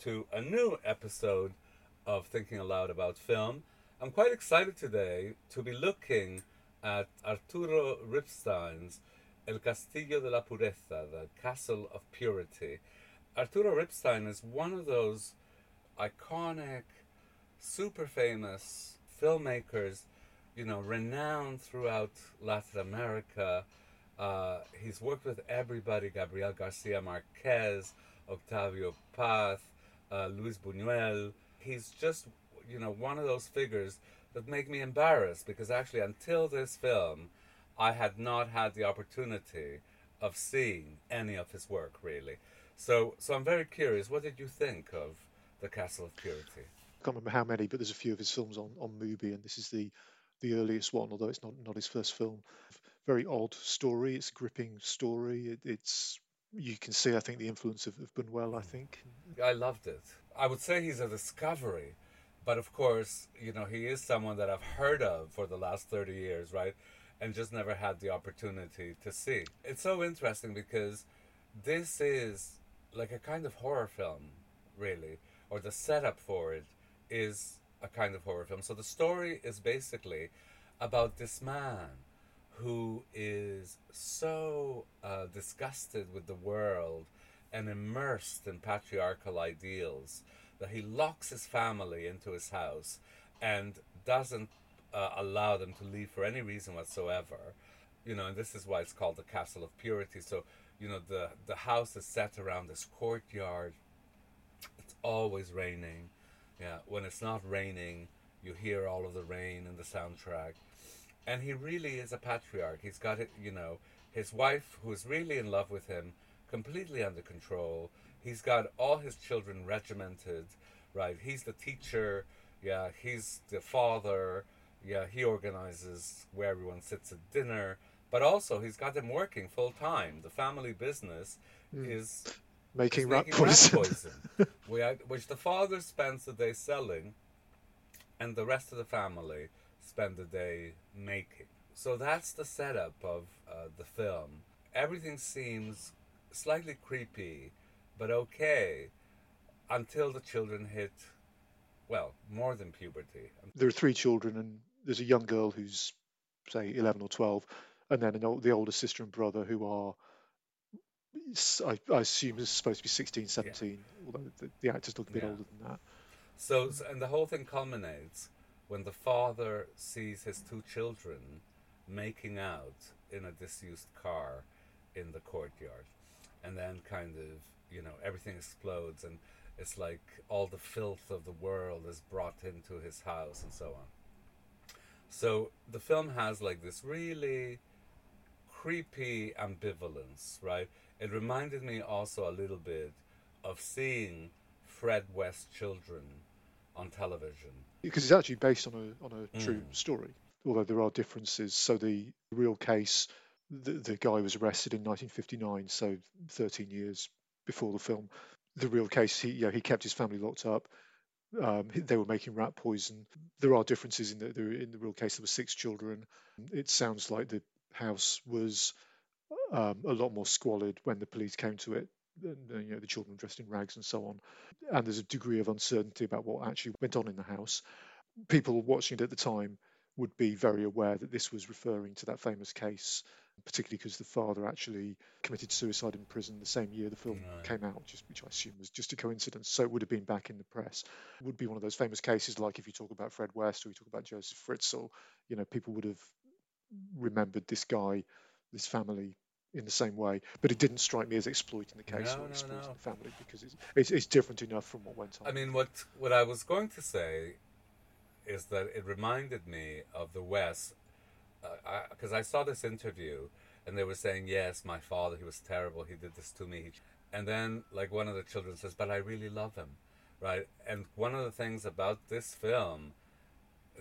to a new episode of Thinking Aloud About Film. I'm quite excited today to be looking at Arturo Ripstein's El Castillo de la Pureza, the Castle of Purity. Arturo Ripstein is one of those iconic, super famous filmmakers, you know, renowned throughout Latin America. Uh, he's worked with everybody Gabriel Garcia Marquez, Octavio Paz, uh, Luis Buñuel. He's just, you know, one of those figures that make me embarrassed because actually, until this film, I had not had the opportunity of seeing any of his work really. So, so I'm very curious. What did you think of the Castle of Purity? I can't remember how many, but there's a few of his films on on Mubi, and this is the the earliest one, although it's not not his first film. Very odd story. It's a gripping story. It, it's you can see, I think, the influence of, of Buñuel. I hmm. think. I loved it. I would say he's a discovery, but of course, you know, he is someone that I've heard of for the last thirty years, right? And just never had the opportunity to see. It's so interesting because this is like a kind of horror film, really, or the setup for it is a kind of horror film. So the story is basically about this man who uh, disgusted with the world and immersed in patriarchal ideals that he locks his family into his house and doesn't uh, allow them to leave for any reason whatsoever. You know, and this is why it's called the Castle of Purity. So, you know, the, the house is set around this courtyard. It's always raining. Yeah, when it's not raining, you hear all of the rain in the soundtrack. And he really is a patriarch. He's got it, you know, his wife, who's really in love with him, completely under control. He's got all his children regimented, right? He's the teacher, yeah, he's the father, yeah, he organizes where everyone sits at dinner, but also he's got them working full time. The family business mm. is making, rat, making poison. rat poison which the father spends the day selling, and the rest of the family spend the day making. So that's the setup of uh, the film. Everything seems slightly creepy, but okay, until the children hit, well, more than puberty. There are three children, and there's a young girl who's, say, 11 or 12, and then an, the older sister and brother who are I, I, assume is supposed to be 16, 17, yeah. although the, the, actors look a bit yeah. older than that. So, and the whole thing culminates when the father sees his two children making out in a disused car in the courtyard. And then, kind of, you know, everything explodes, and it's like all the filth of the world is brought into his house, and so on. So, the film has like this really creepy ambivalence, right? It reminded me also a little bit of seeing Fred West Children on television. Because it's actually based on a on a true mm. story, although there are differences. So the real case, the, the guy was arrested in 1959, so 13 years before the film. The real case, he you know, he kept his family locked up. Um, they were making rat poison. There are differences in the, in the real case. There were six children. It sounds like the house was um, a lot more squalid when the police came to it. And, you know, the children dressed in rags and so on. And there's a degree of uncertainty about what actually went on in the house. People watching it at the time would be very aware that this was referring to that famous case, particularly because the father actually committed suicide in prison the same year the film came out, just, which I assume was just a coincidence. So it would have been back in the press. It would be one of those famous cases, like if you talk about Fred West or you talk about Joseph Fritzl, you know, people would have remembered this guy, this family in the same way, but it didn't strike me as exploiting the case no, or exploiting no. the family because it's, it's, it's different enough from what went on. I mean, what what I was going to say is that it reminded me of the West because uh, I, I, saw this interview and they were saying, "Yes, my father, he was terrible. He did this to me." And then, like one of the children says, "But I really love him," right? And one of the things about this film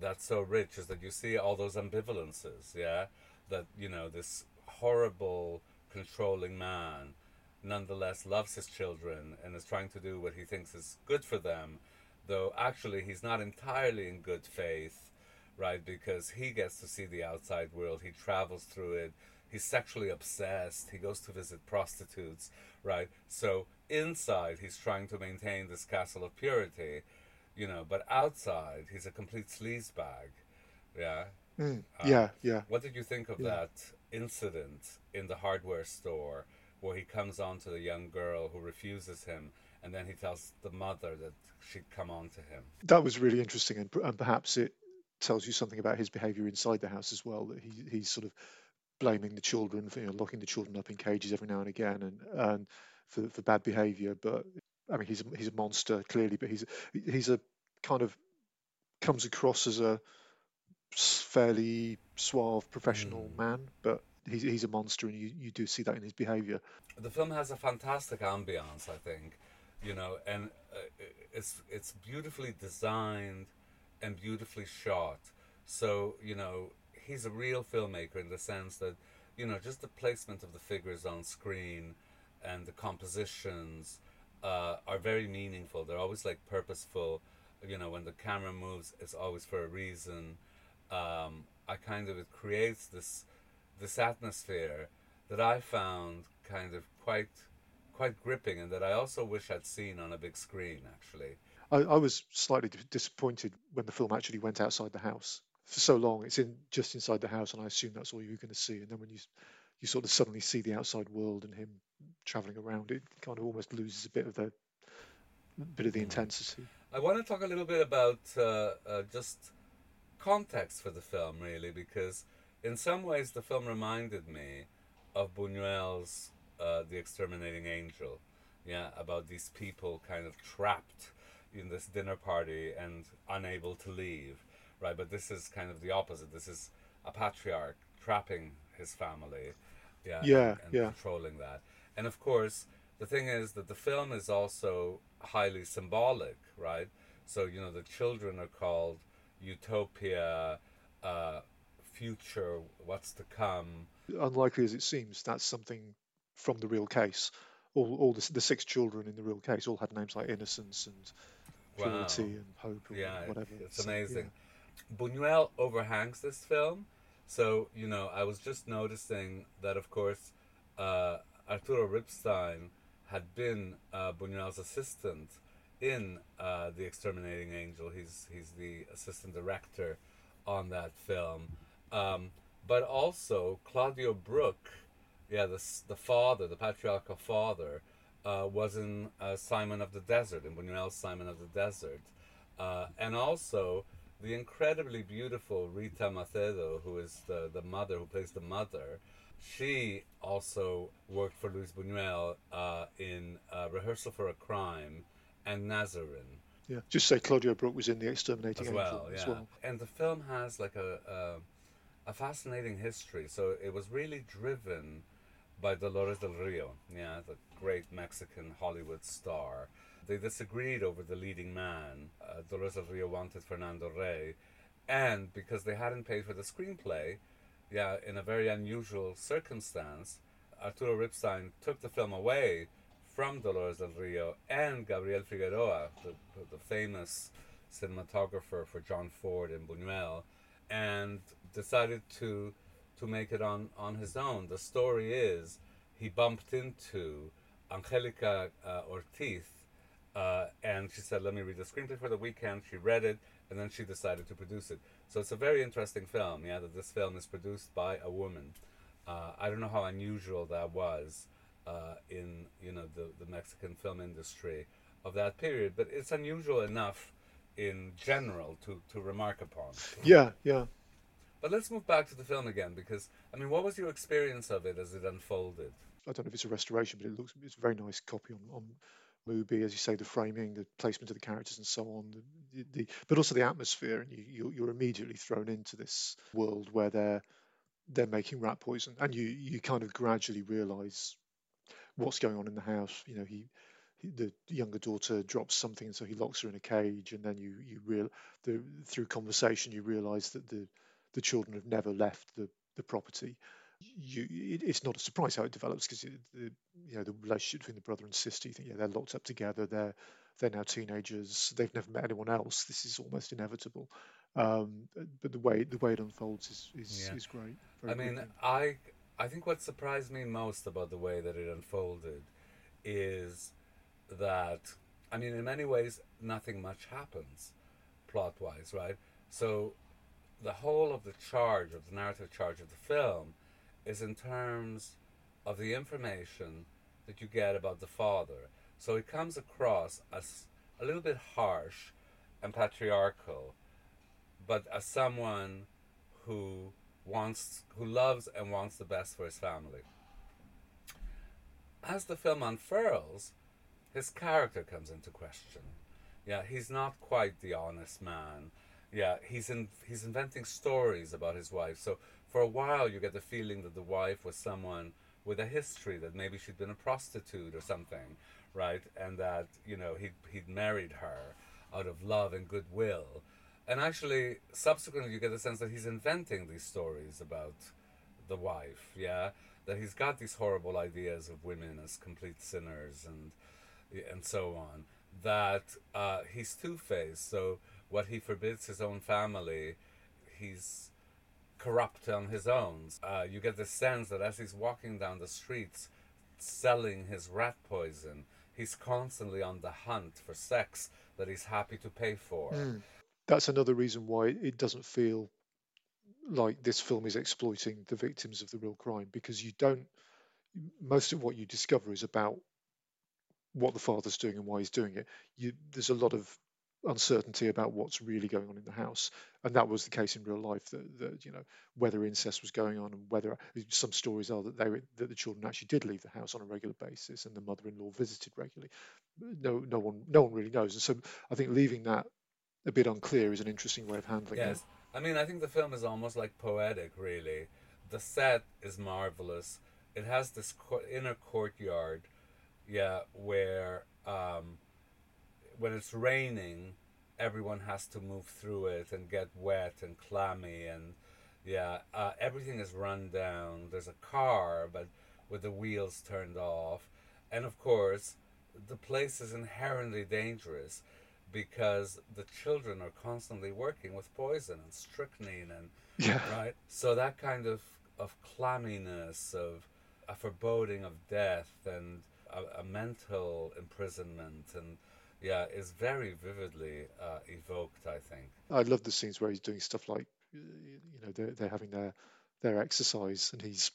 that's so rich is that you see all those ambivalences, yeah. That you know this horrible, controlling man nonetheless loves his children and is trying to do what he thinks is good for them, though actually he's not entirely in good faith, right? Because he gets to see the outside world, he travels through it, He's sexually obsessed. He goes to visit prostitutes, right? So inside, he's trying to maintain this castle of purity, you know, but outside, he's a complete sleazebag. Yeah. Mm, yeah, yeah. What did you think of yeah. that incident in the hardware store where he comes on to the young girl who refuses him and then he tells the mother that she'd come on to him? That was really interesting, and, and perhaps it tells you something about his behavior inside the house as well, that he, he's sort of blaming the children for you know, locking the children up in cages every now and again and, and for, for bad behavior. But I mean, he's a, he's a monster clearly, but he's he's a kind of comes across as a fairly suave professional mm. man, but he's, he's a monster, and you, you do see that in his behavior. The film has a fantastic ambiance, I think, you know, and uh, it's it's beautifully designed and beautifully shot. So you know, he's a real filmmaker in the sense that you know just the placement of the figures on screen and the compositions uh, are very meaningful. They're always like purposeful. You know, when the camera moves, it's always for a reason um, I kind of it creates this this atmosphere that I found kind of quite quite gripping, and that I also wish I'd seen on a big screen. Actually, I, I was slightly disappointed when the film actually went outside the house. For so long, it's in just inside the house, and I assume that's all you were going to see. And then when you you sort of suddenly see the outside world and him traveling around, it kind of almost loses a bit of the bit of the hmm. intensity. I want to talk a little bit about uh, uh, just context for the film, really, because in some ways the film reminded me of Buñuel's uh, The Exterminating Angel. Yeah, about these people kind of trapped in this dinner party and unable to leave, right? But this is kind of the opposite. This is a patriarch trapping his family, yeah, yeah, and, and yeah. controlling that. And of course, the thing is that the film is also highly symbolic, right? So you know the children are called utopia, uh, future, what's to come. Unlikely as it seems, that's something from the real case. All, all the, the six children in the real case all had names like innocence and purity wow. and hope or yeah, whatever. It's amazing. Yeah. Buñuel overhangs this film. So, you know, I was just noticing that, of course, uh, Arturo Ripstein had been uh, Buñuel's assistant in uh, the Exterminating Angel. He's he's the assistant director on that film, um, but also Claudio Brook, yeah, the the father, the patriarchal father, uh, was in uh, Simon of the Desert, in Buñuel's Simon of the Desert, uh, and also the incredibly beautiful Rita Macedo, who is the the mother who plays the mother. She also worked for Luis Buñuel uh, in uh, Rehearsal for a Crime and Nazarín. Yeah, just say Claudio Brook was in the Exterminating as well, Angel yeah. as well. And the film has like a, a, a fascinating history. So it was really driven by Dolores del Rio, yeah, the great Mexican Hollywood star. They disagreed over the leading man. Uh, Dolores del Rio wanted Fernando Rey, and because they hadn't paid for the screenplay, yeah, in a very unusual circumstance, Arturo Ripstein took the film away from Dolores del Rio and Gabriel Figueroa, the, the famous cinematographer for John Ford and Buñuel, and decided to to make it on, on his own. The story is he bumped into Angelica uh, Ortiz, uh, and she said, "Let me read the screenplay for the weekend." She read it, and then she decided to produce it. So it's a very interesting film. Yeah, that this film is produced by a woman. Uh, I don't know how unusual that was uh, in you know the, the Mexican film industry of that period, but it's unusual enough in general to, to remark upon. Yeah, yeah. But let's move back to the film again because I mean, what was your experience of it as it unfolded? I don't know if it's a restoration, but it looks it's a very nice copy on, on Mubi, as you say, the framing, the placement of the characters, and so on. The, the, but also the atmosphere, and you, you, are immediately thrown into this world where they're they're making rat poison, and you you kind of gradually realise what's going on in the house. You know, he, he, the younger daughter drops something, so he locks her in a cage, and then you you real the, through conversation you realise that the the children have never left the the property. You, it, it's not a surprise how it develops because the you know the relationship between the brother and sister. You think yeah they're locked up together. They're they're now teenagers. They've never met anyone else. This is almost inevitable. Um, but the way the way it unfolds is is, yeah. is great. I mean, I I think what surprised me most about the way that it unfolded is that, I mean, in many ways, nothing much happens plot wise, right? So the whole of the charge, of the narrative charge of the film, is in terms of the information that you get about the father. So it comes across as a little bit harsh and patriarchal, but as someone who wants, who loves and wants the best for his family. As the film unfurls, his character comes into question. Yeah, he's not quite the honest man. Yeah, he's in, he's inventing stories about his wife. So for a while, you get the feeling that the wife was someone with a history that maybe she'd been a prostitute or something, right? And that you know he'd he'd married her out of love and goodwill. And actually, subsequently, you get the sense that he's inventing these stories about the wife. Yeah, that he's got these horrible ideas of women as complete sinners and and so on. That uh, he's two faced. So what he forbids his own family, he's corrupt on his own. Uh, you get the sense that as he's walking down the streets selling his rat poison, he's constantly on the hunt for sex that he's happy to pay for. Mm. That's another reason why it doesn't feel like this film is exploiting the victims of the real crime because you don't most of what you discover is about what the father's doing and why he's doing it. You, there's a lot of uncertainty about what's really going on in the house, and that was the case in real life. That, that you know whether incest was going on and whether some stories are that they were, that the children actually did leave the house on a regular basis and the mother-in-law visited regularly. No, no one, no one really knows. And so I think leaving that a bit unclear is an interesting way of handling yes. it. Yes, I mean, I think the film is almost like poetic, really. The set is marvelous. It has this inner courtyard, yeah, where um, when it's raining, everyone has to move through it and get wet and clammy and yeah, uh, everything is run down. There's a car, but with the wheels turned off, and of course, the place is inherently dangerous because the children are constantly working with poison and strychnine and yeah. right. So that kind of of clamminess, of a foreboding of death and a, a mental imprisonment and yeah, is very vividly uh, evoked. I think. I love the scenes where he's doing stuff like, you know, they're, they're having their their exercise and he's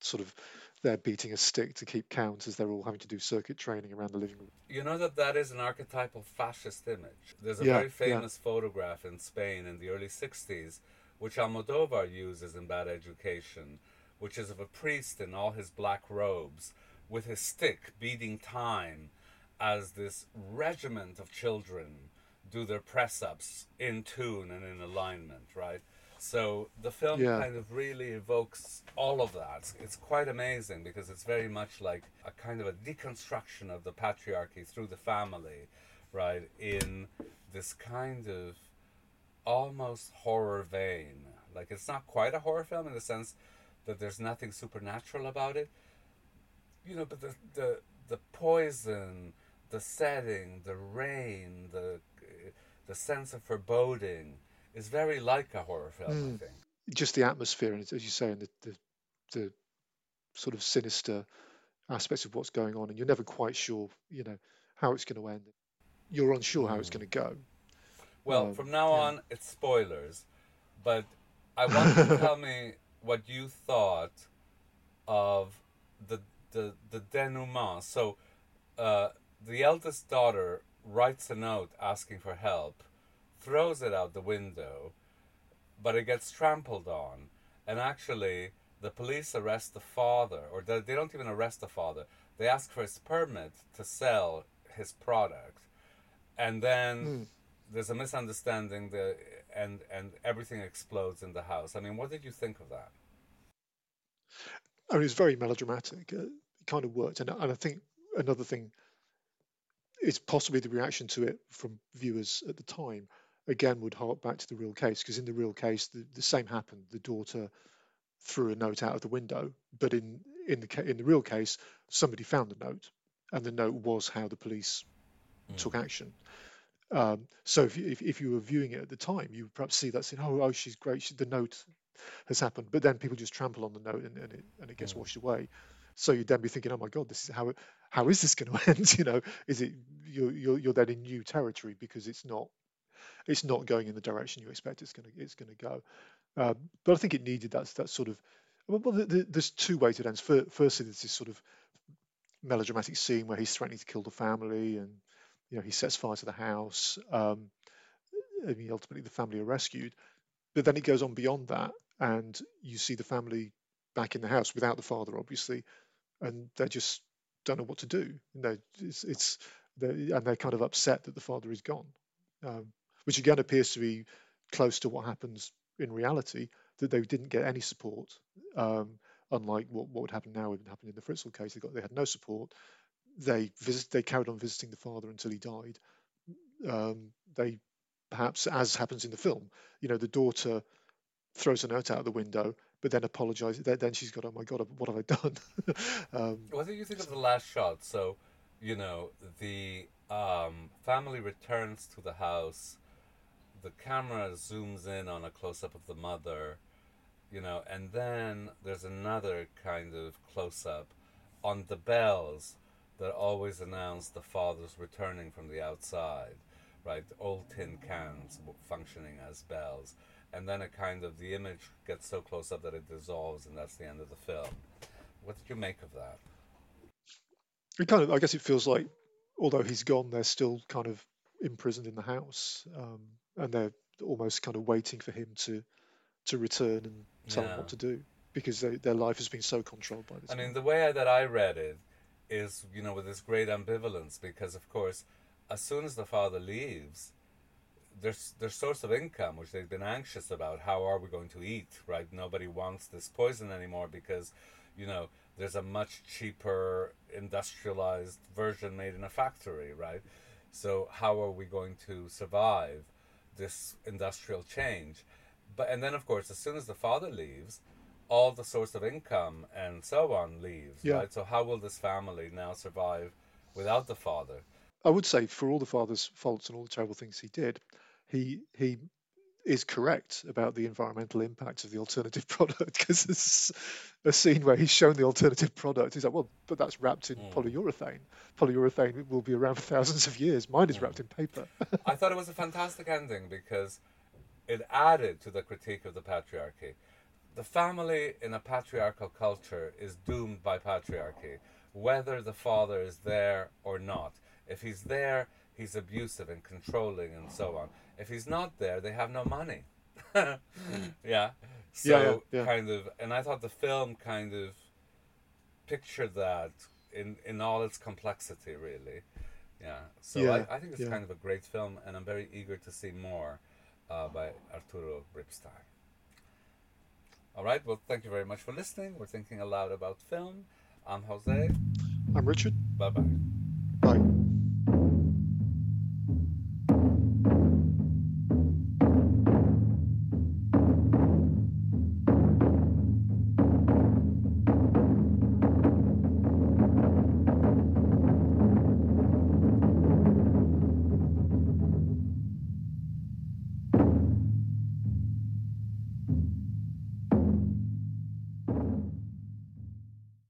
sort of they're beating a stick to keep count as they're all having to do circuit training around the living room. You know that that is an archetypal fascist image. There's a yeah, very famous yeah. photograph in Spain in the early 60s, which Almodovar uses in Bad Education, which is of a priest in all his black robes with his stick beating time as this regiment of children do their press ups in tune and in alignment, right? So the film yeah. kind of really evokes all of that. It's quite amazing because it's very much like a kind of a deconstruction of the patriarchy through the family, right? In this kind of almost horror vein. Like it's not quite a horror film in the sense that there's nothing supernatural about it. You know, but the the the poison the setting, the rain, the the sense of foreboding is very like a horror film. Mm. I hmm. think just the atmosphere and as you say, and the, the the sort of sinister aspects of what's going on, and you're never quite sure, you know, how it's going to end. You're unsure mm. how it's hmm. going to go. Well, um, from now yeah. on, it's spoilers, but I want you to tell me what you thought of the the the denouement. So. Uh, the eldest daughter writes a note asking for help, throws it out the window, but it gets trampled on. And actually, the police arrest the father, or they, don't even arrest the father. They ask for his permit to sell his product. And then mm. there's a misunderstanding, the, and, and everything explodes in the house. I mean, what did you think of that? I mean, it was very melodramatic. It kind of worked. And, and I think another thing it's possibly the reaction to it from viewers at the time again would hark back to the real case because in the real case the, the same happened the daughter threw a note out of the window but in in the in the real case somebody found the note and the note was how the police mm. took action um, so if you, if, if you were viewing it at the time you would perhaps see that saying oh, oh she's great she, the note has happened. But then people just trample on the note and, and it and it gets Mm. washed away. So you'd then be thinking, oh my God, this is how it, how is this going to end? You know, is it you're, you're you're then in new territory because it's not it's not going in the direction you expect it's going to it's going to go. Um, but I think it needed that that sort of well, the, the, there's two ways it ends. Fir- Firstly, there's this sort of melodramatic scene where he's threatening to kill the family and you know he sets fire to the house. Um, I mean, ultimately the family are rescued, but then it goes on beyond that, and you see the family back in the house without the father, obviously, and they're just don't know what to do. You know, it's, it's and they're kind of upset that the father is gone, um, which again appears to be close to what happens in reality. That they didn't get any support, um, unlike what, what would happen now would happen in the Fritzl case. They got they had no support. They visit, they carried on visiting the father until he died. Um, they perhaps, as happens in the film, you know, the daughter throws a note out the window, but then apologizes. Then she's got, oh my god, what have I done? um, What do you think of the last shot? So, you know, the um, family returns to the house. The camera zooms in on a close up of the mother, you know, and then there's another kind of close up on the bells that always announce the father's returning from the outside, right? Old tin cans functioning as bells. And then a kind of the image gets so close up that it dissolves, and that's the end of the film. What did you make of that? it kind of, I guess, it feels like, although he's gone, they're still kind of imprisoned in the house, um, and they're almost kind of waiting for him to to return and tell them what to do because they, their life has been so controlled by this. I mean, the way that I read it is, you know, with this great ambivalence, because of course, as soon as the father leaves, their their source of income, which they've been anxious about, how are we going to eat? Right? Nobody wants this poison anymore because, you know, there's a much cheaper industrialized version made in a factory, right? So how are we going to survive this industrial change? But and then of course, as soon as the father leaves, all the source of income and so on leaves, Yeah. right? So how will this family now survive without the father? I would say, for all the father's faults and all the terrible things he did, he he is correct about the environmental impact of the alternative product because there's a scene where he's shown the alternative product. He's like, well, but that's wrapped in Mm. polyurethane. Polyurethane will be around for thousands of years. Mine is wrapped in paper. I thought it was a fantastic ending because it added to the critique of the patriarchy. The family in a patriarchal culture is doomed by patriarchy, whether the father is there or not. If he's there, he's abusive and controlling and so on. If he's not there, they have no money. yeah. So Yeah, yeah, yeah. kind of, and I thought the film kind of pictured that in in all its complexity, really. Yeah. So I, I think it's kind of a great film, and I'm very eager to see more uh, by Arturo Ripstein. All right. Well, thank you very much for listening. We're thinking aloud about film. I'm Jose. I'm Richard. Bye bye.